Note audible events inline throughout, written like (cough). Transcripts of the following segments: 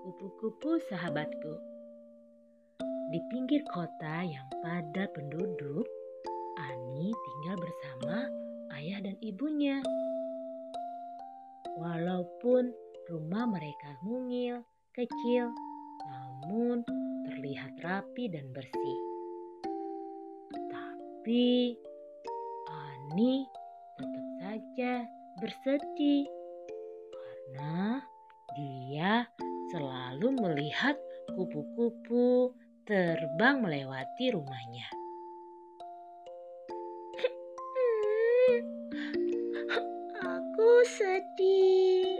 Kupu-kupu sahabatku. Di pinggir kota yang padat penduduk, Ani tinggal bersama ayah dan ibunya. Walaupun rumah mereka mungil, kecil, namun terlihat rapi dan bersih. Tapi Ani tetap saja bersedih karena dia selalu melihat kupu-kupu terbang melewati rumahnya. (clears throat) Aku sedih.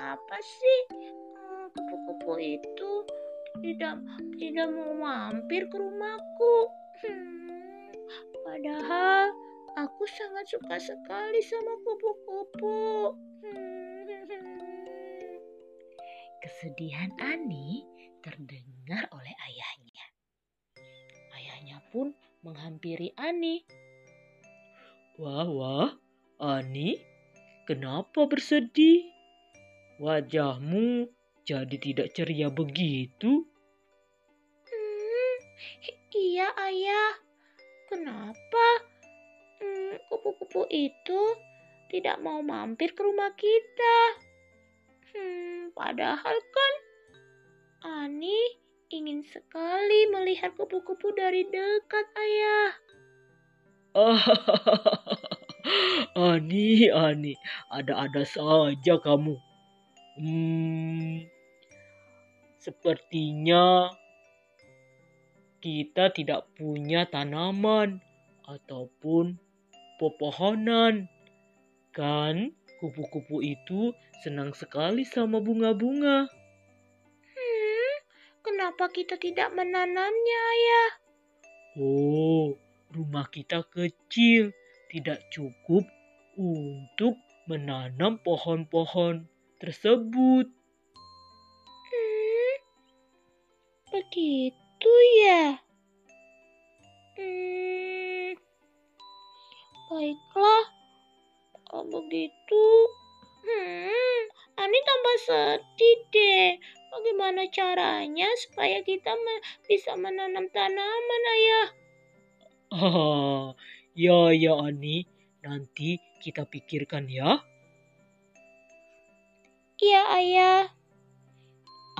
Apa sih eh, kupu-kupu itu tidak tidak mau mampir ke rumahku? Hmm, padahal aku sangat suka sekali sama kupu-kupu. Hmm. Kesedihan Ani terdengar oleh ayahnya. Ayahnya pun menghampiri Ani. Wah, wah, Ani, kenapa bersedih? Wajahmu jadi tidak ceria begitu? Hmm, iya ayah. Kenapa hmm, kupu-kupu itu tidak mau mampir ke rumah kita? Padahal kan Ani ingin sekali melihat kupu-kupu dari dekat ayah. (laughs) Ani, Ani, ada-ada saja kamu. Hmm, sepertinya kita tidak punya tanaman ataupun pepohonan. Kan kupu-kupu itu senang sekali sama bunga-bunga. Hmm, kenapa kita tidak menanamnya, ayah? Oh, rumah kita kecil, tidak cukup untuk menanam pohon-pohon tersebut. Hmm, begitu ya. Hmm, baiklah. Begitu, hmm, Ani tambah sedih deh. Bagaimana caranya supaya kita bisa menanam tanaman, ayah? Ah, (laughs) ya ya Ani, nanti kita pikirkan ya. Iya, ayah.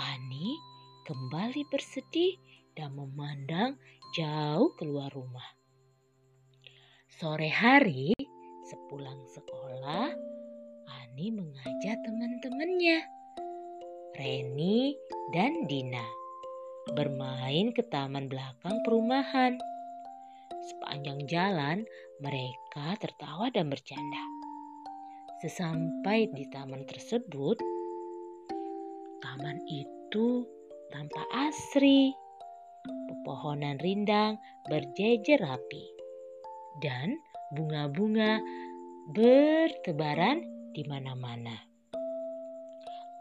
Ani kembali bersedih dan memandang jauh keluar rumah. Sore hari, sepulang sekolah, Ani mengajak teman-temannya, Reni dan Dina, bermain ke taman belakang perumahan. Sepanjang jalan, mereka tertawa dan bercanda. Sesampai di taman tersebut, taman itu tampak asri. Pepohonan rindang berjejer rapi dan bunga-bunga bertebaran di mana-mana.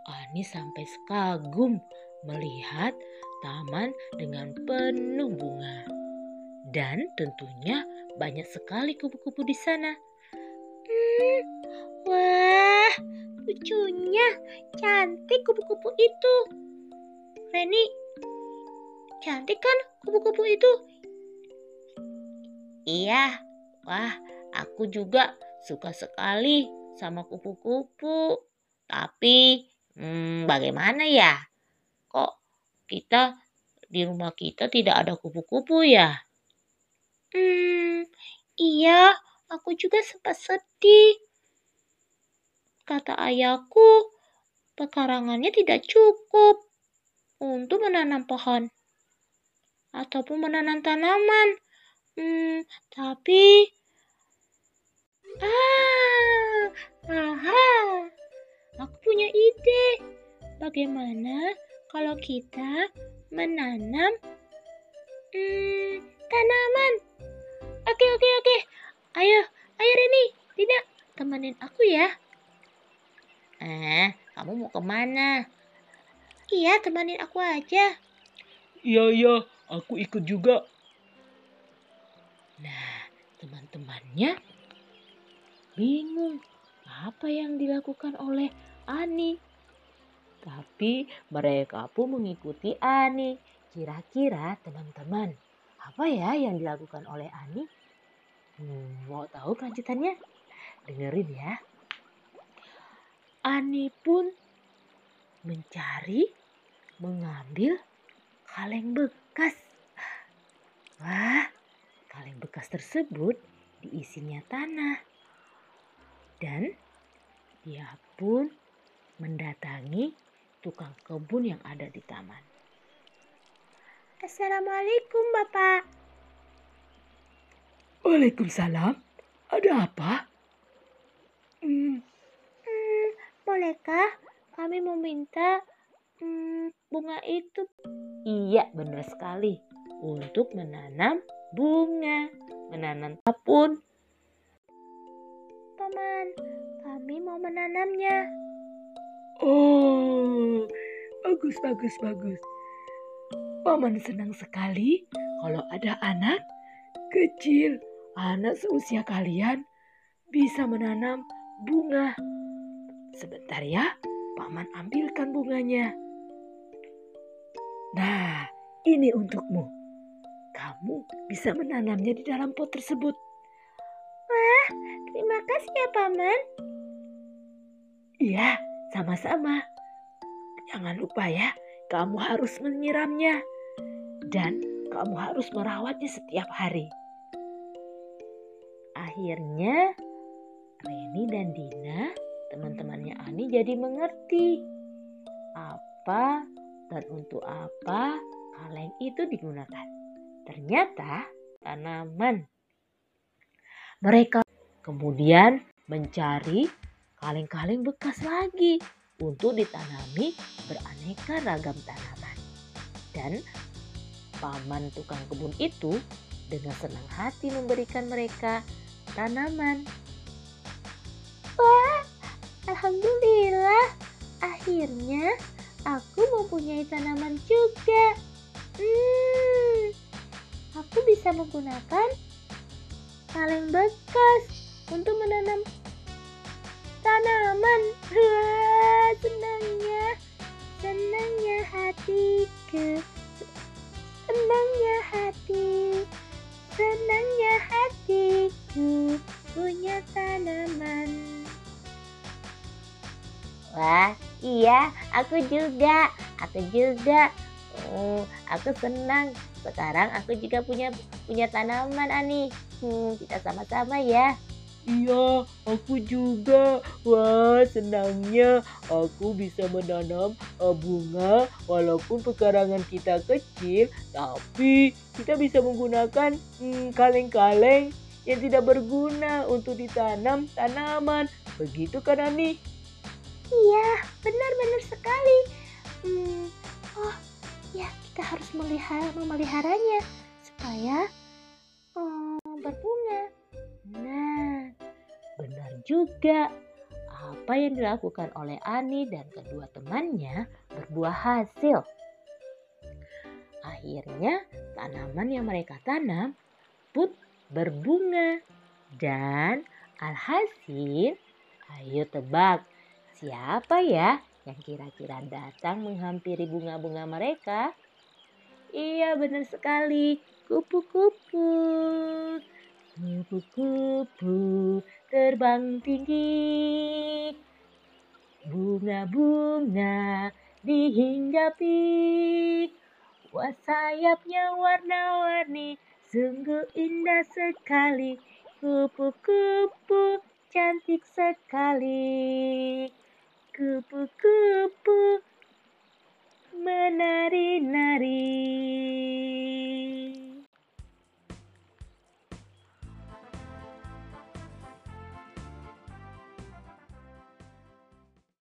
Ani sampai kagum melihat taman dengan penuh bunga. Dan tentunya banyak sekali kupu-kupu di sana. Hmm, wah, lucunya, cantik kupu-kupu itu. Reni, cantik kan kupu-kupu itu? Iya, wah, aku juga suka sekali sama kupu-kupu. Tapi, hmm, bagaimana ya? Kok kita di rumah kita tidak ada kupu-kupu ya? Hmm, iya, aku juga sempat sedih. Kata ayahku, pekarangannya tidak cukup untuk menanam pohon ataupun menanam tanaman. Hmm, tapi ah, aha, aku punya ide. Bagaimana kalau kita menanam hmm, tanaman? Oke, oke, oke. Ayo, ayo Reni, tidak temenin aku ya. Eh, kamu mau ke mana? Iya, temenin aku aja. Iya, iya, aku ikut juga. Teman-temannya bingung apa yang dilakukan oleh Ani. Tapi mereka pun mengikuti Ani. Kira-kira teman-teman, apa ya yang dilakukan oleh Ani? Hmm, mau tahu kelanjutannya? Dengerin ya. Ani pun mencari, mengambil kaleng bekas. Wah, kaleng bekas tersebut diisinya tanah. Dan dia pun mendatangi tukang kebun yang ada di taman. Assalamualaikum, Bapak. Waalaikumsalam. Ada apa? Hmm, hmm, bolehkah kami meminta hmm, bunga itu? Iya, benar sekali. Untuk menanam bunga, menanam apa pun. Paman, kami mau menanamnya. Oh, bagus, bagus, bagus. Paman senang sekali kalau ada anak kecil, anak seusia kalian bisa menanam bunga. Sebentar ya, Paman ambilkan bunganya. Nah, ini untukmu. Kamu bisa menanamnya di dalam pot tersebut. Wah, terima kasih ya, Paman. Iya, sama-sama. Jangan lupa ya, kamu harus menyiramnya. Dan kamu harus merawatnya setiap hari. Akhirnya Reni dan Dina, teman-temannya Ani jadi mengerti apa dan untuk apa kaleng itu digunakan. Ternyata tanaman. Mereka kemudian mencari kaleng-kaleng bekas lagi untuk ditanami beraneka ragam tanaman. Dan paman tukang kebun itu dengan senang hati memberikan mereka tanaman. Wah, Alhamdulillah. Akhirnya aku mempunyai tanaman juga. Hmm, bisa menggunakan kaleng bekas untuk menanam tanaman. Wah, senangnya, senangnya hatiku. Senangnya hati, senangnya hatiku punya tanaman. Wah, iya, aku juga. Aku juga. Oh, aku senang. Sekarang aku juga punya punya tanaman, Ani. Hmm, kita sama-sama ya. Iya, aku juga. Wah, senangnya aku bisa menanam uh, bunga walaupun pekarangan kita kecil, tapi kita bisa menggunakan hmm, kaleng-kaleng yang tidak berguna untuk ditanam tanaman. Begitu kan, Ani? Iya, benar-benar sekali. Hmm, ya kita harus melihara memeliharanya supaya oh, berbunga. Nah, benar juga. Apa yang dilakukan oleh Ani dan kedua temannya berbuah hasil. Akhirnya, tanaman yang mereka tanam pun berbunga. Dan alhasil, ayo tebak, siapa ya yang kira-kira datang menghampiri bunga-bunga mereka? Iya, benar sekali. Kupu-kupu. Kupu-kupu terbang tinggi. Bunga-bunga dihinggapi. Wah sayapnya warna-warni. Sungguh indah sekali. Kupu-kupu cantik sekali. Kupu-kupu menari-nari.